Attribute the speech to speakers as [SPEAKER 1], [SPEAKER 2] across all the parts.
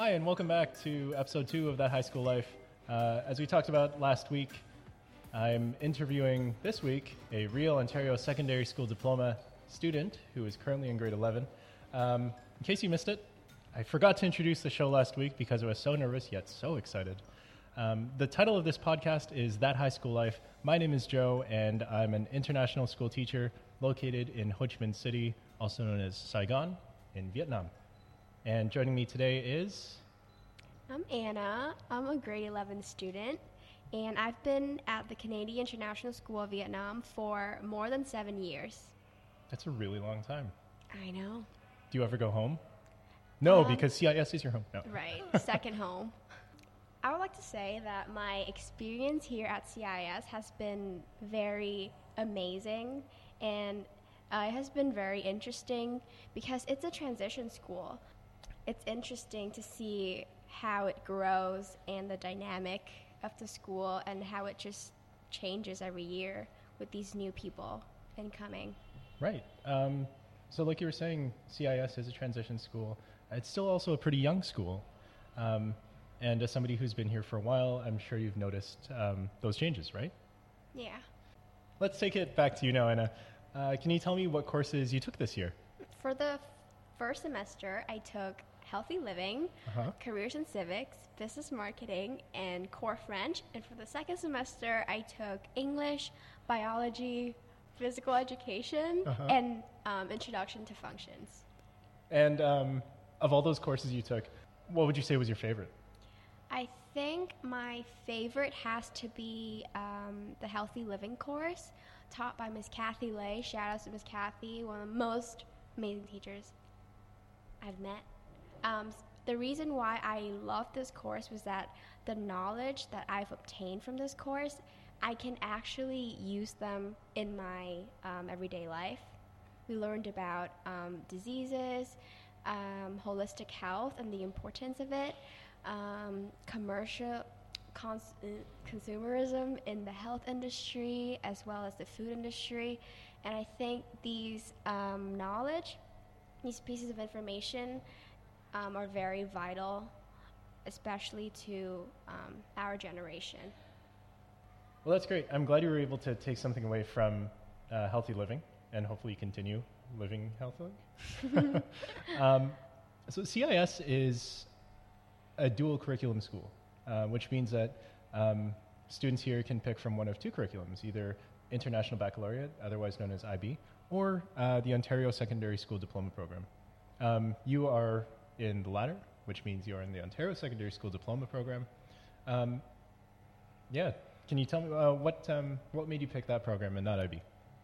[SPEAKER 1] Hi, and welcome back to episode two of That High School Life. Uh, as we talked about last week, I'm interviewing this week a real Ontario Secondary School Diploma student who is currently in grade 11. Um, in case you missed it, I forgot to introduce the show last week because I was so nervous yet so excited. Um, the title of this podcast is That High School Life. My name is Joe, and I'm an international school teacher located in Ho Chi Minh City, also known as Saigon, in Vietnam. And joining me today is.
[SPEAKER 2] I'm Anna. I'm a grade 11 student, and I've been at the Canadian International School of Vietnam for more than seven years.
[SPEAKER 1] That's a really long time.
[SPEAKER 2] I know.
[SPEAKER 1] Do you ever go home? No,
[SPEAKER 2] Um,
[SPEAKER 1] because CIS is your home. No.
[SPEAKER 2] Right, second home. I would like to say that my experience here at CIS has been very amazing and uh, it has been very interesting because it's a transition school. It's interesting to see how it grows and the dynamic of the school and how it just changes every year with these new people incoming.
[SPEAKER 1] Right. Um, so, like you were saying, CIS is a transition school. It's still also a pretty young school. Um, and as somebody who's been here for a while, I'm sure you've noticed um, those changes, right?
[SPEAKER 2] Yeah.
[SPEAKER 1] Let's take it back to you now, Anna. Uh, can you tell me what courses you took this year?
[SPEAKER 2] For the first semester, I took Healthy Living,
[SPEAKER 1] Uh-huh.
[SPEAKER 2] Careers in Civics, Business Marketing, and Core French. And for the second semester, I took English, Biology, Physical Education,
[SPEAKER 1] Uh-huh.
[SPEAKER 2] and um, Introduction to Functions.
[SPEAKER 1] And um, of all those courses you took, what would you say was your favorite?
[SPEAKER 2] I think my favorite has to be um, the Healthy Living course taught by Miss Kathy Lay. Shout out to Miss Kathy, one of the most amazing teachers I've met. Um, the reason why I loved this course was that the knowledge that I've obtained from this course, I can actually use them in my um, everyday life. We learned about um, diseases, um, holistic health, and the importance of it, um, commercial cons- uh, consumerism in the health industry as well as the food industry. And I think these um, knowledge, these pieces of information, um, are very vital, especially to um, our generation.
[SPEAKER 1] Well, that's great. I'm glad you were able to take something away from uh, healthy living and hopefully continue living healthily. um, so, CIS is a dual curriculum school, uh, which means that um, students here can pick from one of two curriculums either International Baccalaureate, otherwise known as IB, or uh, the Ontario Secondary School Diploma Program. Um, you are in the latter, which means you are in the Ontario Secondary School Diploma Program. Um, yeah. Can you tell me uh, what um, what made you pick that program and not IB?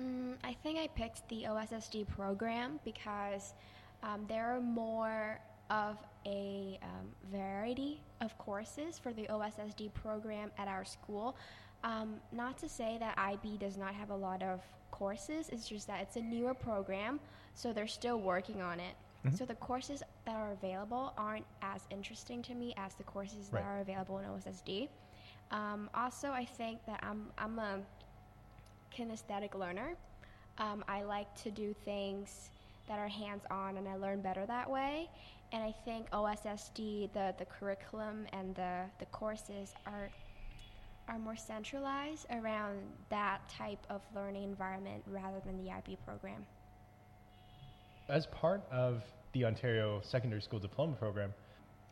[SPEAKER 2] Mm, I think I picked the OSSD program because um, there are more of a um, variety of courses for the OSSD program at our school. Um, not to say that IB does not have a lot of courses, it's just that it's a newer program, so they're still working on it.
[SPEAKER 1] Mhm.
[SPEAKER 2] So the courses that are available aren't as interesting to me as the courses
[SPEAKER 1] Right.
[SPEAKER 2] that are available in OSSD. Um, also, I think that I'm, I'm a kinesthetic learner. Um, I like to do things that are hands on, and I learn better that way. And I think OSSD, the, the curriculum and the, the courses are are more centralized around that type of learning environment rather than the IB program.
[SPEAKER 1] As part of the Ontario Secondary School Diploma Program,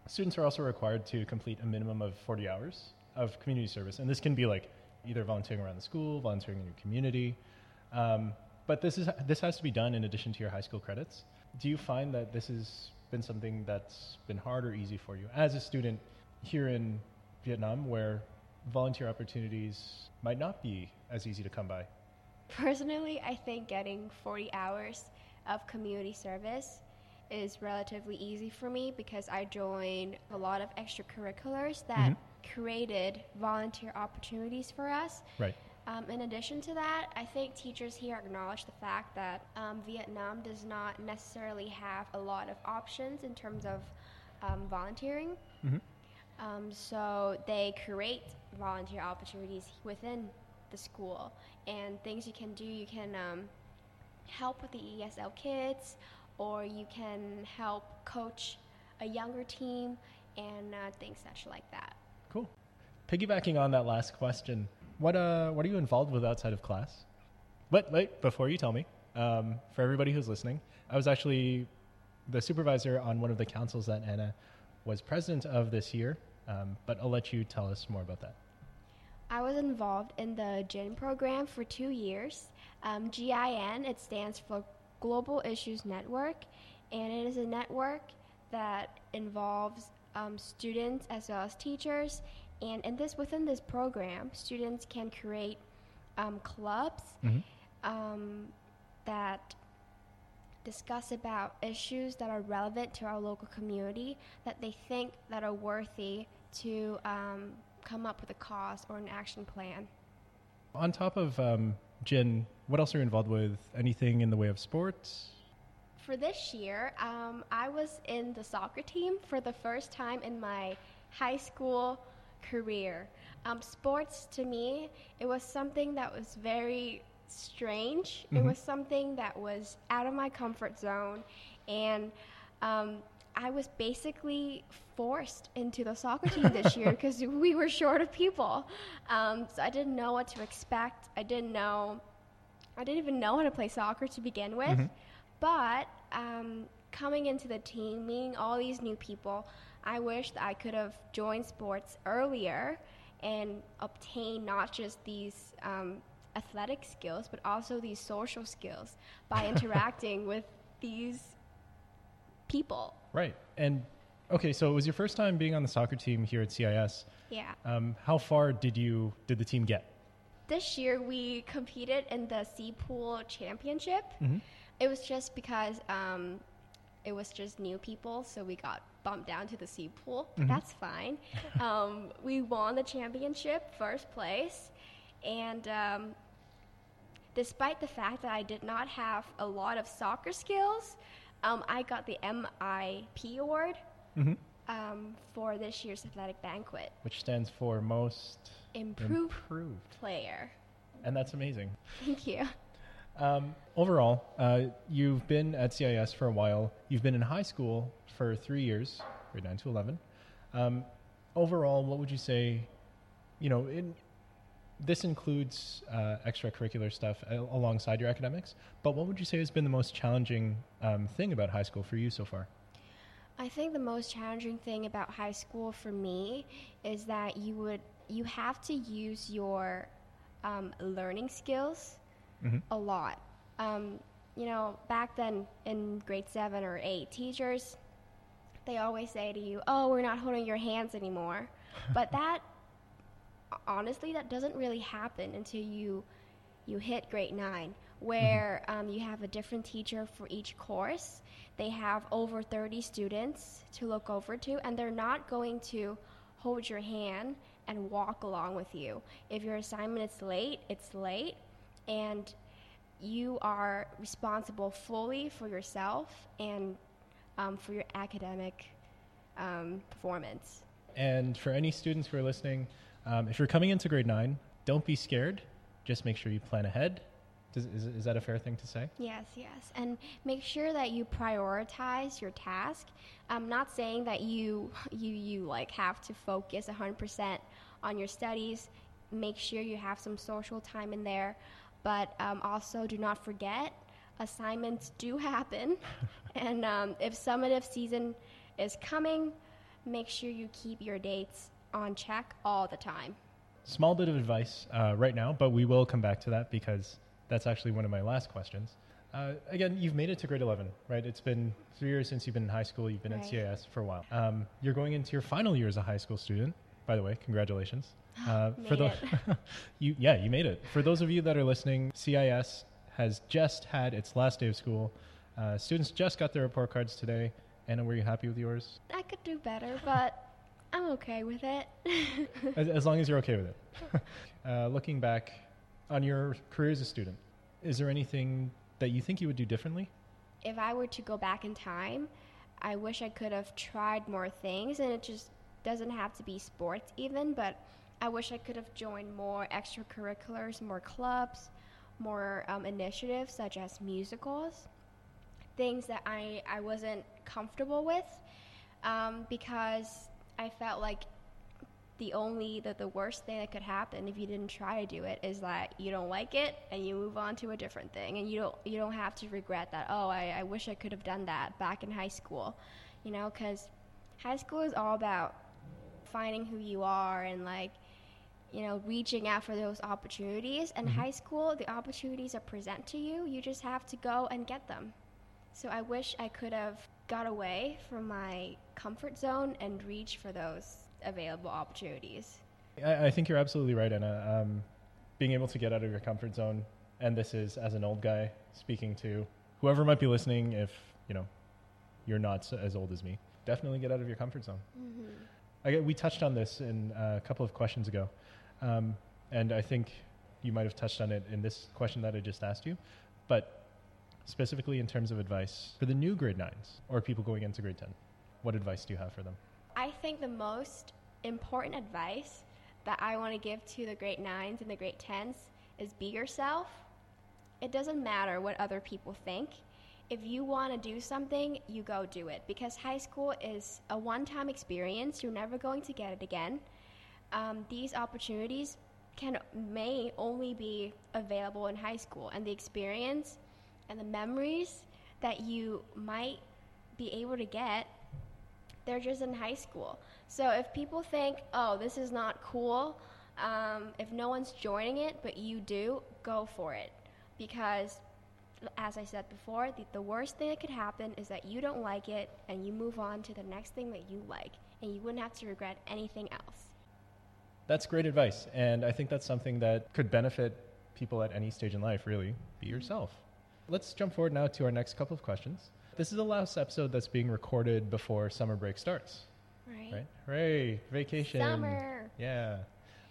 [SPEAKER 1] students are also required to complete a minimum of 40 hours of community service, and this can be like either volunteering around the school, volunteering in your community. Um, but this is this has to be done in addition to your high school credits. Do you find that this has been something that's been hard or easy for you as a student here in Vietnam, where volunteer opportunities might not be as easy to come by?
[SPEAKER 2] Personally, I think getting 40 hours of community service is relatively easy for me because I joined a lot of extracurriculars that
[SPEAKER 1] Mhm.
[SPEAKER 2] created volunteer opportunities for us.
[SPEAKER 1] Right.
[SPEAKER 2] Um, in addition to that, I think teachers here acknowledge the fact that um, Vietnam does not necessarily have a lot of options in terms of um, volunteering.
[SPEAKER 1] Mhm.
[SPEAKER 2] Um, so they create volunteer opportunities within the school and things you can do. You can um, help with the ESL kids, or you can help coach a younger team. and uh, things such like that.
[SPEAKER 1] Cool. Piggybacking on that last question, what uh, what are you involved with outside of class? But wait, before you tell me, um, for everybody who's listening, I was actually the supervisor on one of the councils that Anna was president of this year. Um, but I'll let you tell us more about that.
[SPEAKER 2] I was involved in the GIN program for two years. Um, GIN, it stands for Global Issues Network, and it is a network that involves um, students as well as teachers. And in this, within this program, students can create um, clubs um, that discuss about issues that are relevant to our local community that they think that are worthy to um, come up with a cause or an action plan.
[SPEAKER 1] On top of um, GIN, what else are you involved with? Anything in the way of sports?
[SPEAKER 2] For this year, um, I was in the soccer team for the first time in my high school career. Um, sports to me, it was something that was very strange. Mm-hmm. It was something that was out of my comfort zone, and um, I was basically forced into the soccer team this year because we were short of people. Um, so I didn't know what to expect. I didn't know. I didn't even know how to play soccer to begin with. Mm-hmm. But um, coming into the team, meeting all these new people, I wish that I could have joined sports earlier and obtained not just these um, athletic skills, but also these social skills by interacting with these people.
[SPEAKER 1] Right. And okay, so it was your first time being on the soccer team here at CIS.
[SPEAKER 2] Yeah.
[SPEAKER 1] Um, how far did you did the team get?
[SPEAKER 2] This year we competed in the C Pool Championship. Mm-hmm. It was just because um, it was just new people, so we got bumped down to the C Pool. Mm-hmm. That's fine. um, we won the championship, first place, and um, despite the fact that I did not have a lot of soccer skills, um, I got the MIP award mm-hmm. um, for this year's athletic banquet,
[SPEAKER 1] which stands for most
[SPEAKER 2] improved, improved. player.
[SPEAKER 1] And that's amazing.
[SPEAKER 2] Thank you.
[SPEAKER 1] Um, overall, uh, you've been at CIS for a while. You've been in high school for three years, grade nine to eleven. Um, overall, what would you say? You know, in this includes uh, extracurricular stuff alongside your academics. But what would you say has been the most challenging um, thing about high school for you so far?
[SPEAKER 2] I think the most challenging thing about high school for me is that you would you have to use your um, learning skills mm-hmm. a lot. Um, you know, back then in grade seven or eight, teachers they always say to you, "Oh, we're not holding your hands anymore," but that honestly, that doesn't really happen until you you hit grade nine, where mm-hmm. um, you have a different teacher for each course. They have over 30 students to look over to, and they're not going to hold your hand and walk along with you. If your assignment is late, it's late, and you are responsible fully for yourself and um, for your academic um, performance.
[SPEAKER 1] And for any students who are listening, um, if you're coming into grade nine, don't be scared. Just make sure you plan ahead. Does, is, is that a fair thing to say?
[SPEAKER 2] Yes, yes. And make sure that you prioritize your task. I'm not saying that you you you like have to focus 100% on your studies. Make sure you have some social time in there, but um, also do not forget assignments do happen. and um, if summative season is coming, make sure you keep your dates on check all the time.
[SPEAKER 1] Small bit of advice uh, right now, but we will come back to that because that's actually one of my last questions. Uh, again, you've made it to grade 11, right? It's been three years since you've been in high school. You've been right. at CIS for a while. Um, you're going into your final year as a high school student. By the way, congratulations.
[SPEAKER 2] Uh, for those,
[SPEAKER 1] you yeah, you made it. For those of you that are listening, CIS has just had its last day of school. Uh, students just got their report cards today. Anna, were you happy with yours?
[SPEAKER 2] I could do better, but I'm okay with it.
[SPEAKER 1] as, as, long as you're okay with it. uh, looking back on your career as a student, is there anything that you think you would do differently?
[SPEAKER 2] If I were to go back in time, I wish I could have tried more things, and it just doesn't have to be sports even, but I wish I could have joined more extracurriculars, more clubs, more um, initiatives such as musicals, things that I, I wasn't comfortable with um, because I felt like the only the, the worst thing that could happen if you didn't try to do it is that you don't like it and you move on to a different thing. And you don't you don't have to regret that oh I, I wish I could have done that back in high school you know because high school is all about finding who you are and like you know reaching out for those opportunities. And mm-hmm. high school the opportunities are present to you. You just have to go and get them. So I wish I could have got away from my comfort zone and reach for those available opportunities.
[SPEAKER 1] I, I think you're absolutely right, Anna. Um, being able to get out of your comfort zone, and this is as an old guy speaking to whoever might be listening. If you know you're not as old as me, definitely get out of your comfort zone. I, we touched on this in uh, a couple of questions ago, um, and I think you might have touched on it in this question that I just asked you, but specifically in terms of advice for the new grade nines or people going into grade ten, what advice do you have for them?
[SPEAKER 2] I think the most important advice that I want to give to the grade nines and the grade tens is be yourself. It doesn't matter what other people think. If you want to do something, you go do it because high school is a one time experience. You're never going to get it again. Um, these opportunities can may only be available in high school, and the experience and the memories that you might be able to get they're just in high school. So if people think, oh, this is not cool, um, if no one's joining it but you do, go for it. Because, as I said before, the, the worst thing that could happen is that you don't like it and you move on to the next thing that you like, and you wouldn't have to regret anything else.
[SPEAKER 1] That's great advice. And I think that's something that could benefit people at any stage in life, really. Be yourself. Let's jump forward now to our next couple of questions. This is the last episode that's being recorded before summer break starts,
[SPEAKER 2] Right?
[SPEAKER 1] right? Hooray, vacation.
[SPEAKER 2] Summer.
[SPEAKER 1] Yeah.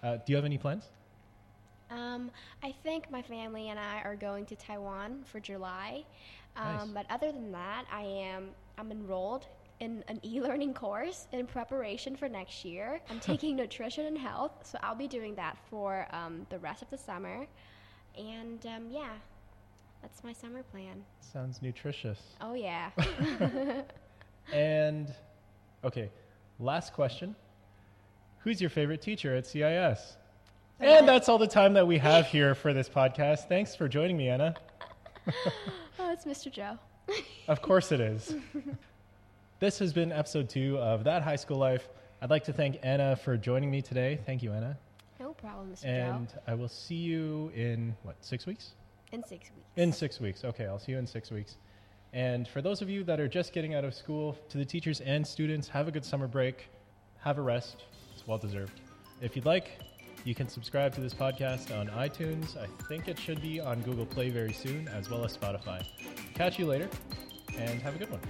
[SPEAKER 1] Uh, do you have any plans?
[SPEAKER 2] Um, I think my family and I are going to Taiwan for July.
[SPEAKER 1] Nice.
[SPEAKER 2] Um, But other than that, I am I'm enrolled in an e-learning course in preparation for next year. I'm taking nutrition and health, so I'll be doing that for um, the rest of the summer. And um, yeah, that's my summer plan.
[SPEAKER 1] Sounds nutritious.
[SPEAKER 2] Oh yeah.
[SPEAKER 1] And, okay, last question. Who's your favorite teacher at CIS? And that's all the time that we have here for this podcast. Thanks for joining me, Anna.
[SPEAKER 2] oh, it's Mr. Joe.
[SPEAKER 1] Of course it is. this has been episode two of That High School Life. I'd like to thank Anna for joining me today. Thank you, Anna.
[SPEAKER 2] No problem, Mr. Joe.
[SPEAKER 1] And
[SPEAKER 2] Joe.
[SPEAKER 1] I will see you in, what, six weeks?
[SPEAKER 2] In six weeks.
[SPEAKER 1] In six weeks. Okay, I'll see you in six weeks. And for those of you that are just getting out of school, to the teachers and students, have a good summer break. Have a rest. It's well deserved. If you'd like, you can subscribe to this podcast on iTunes. I think it should be on Google Play very soon, as well as Spotify. Catch you later, and have a good one.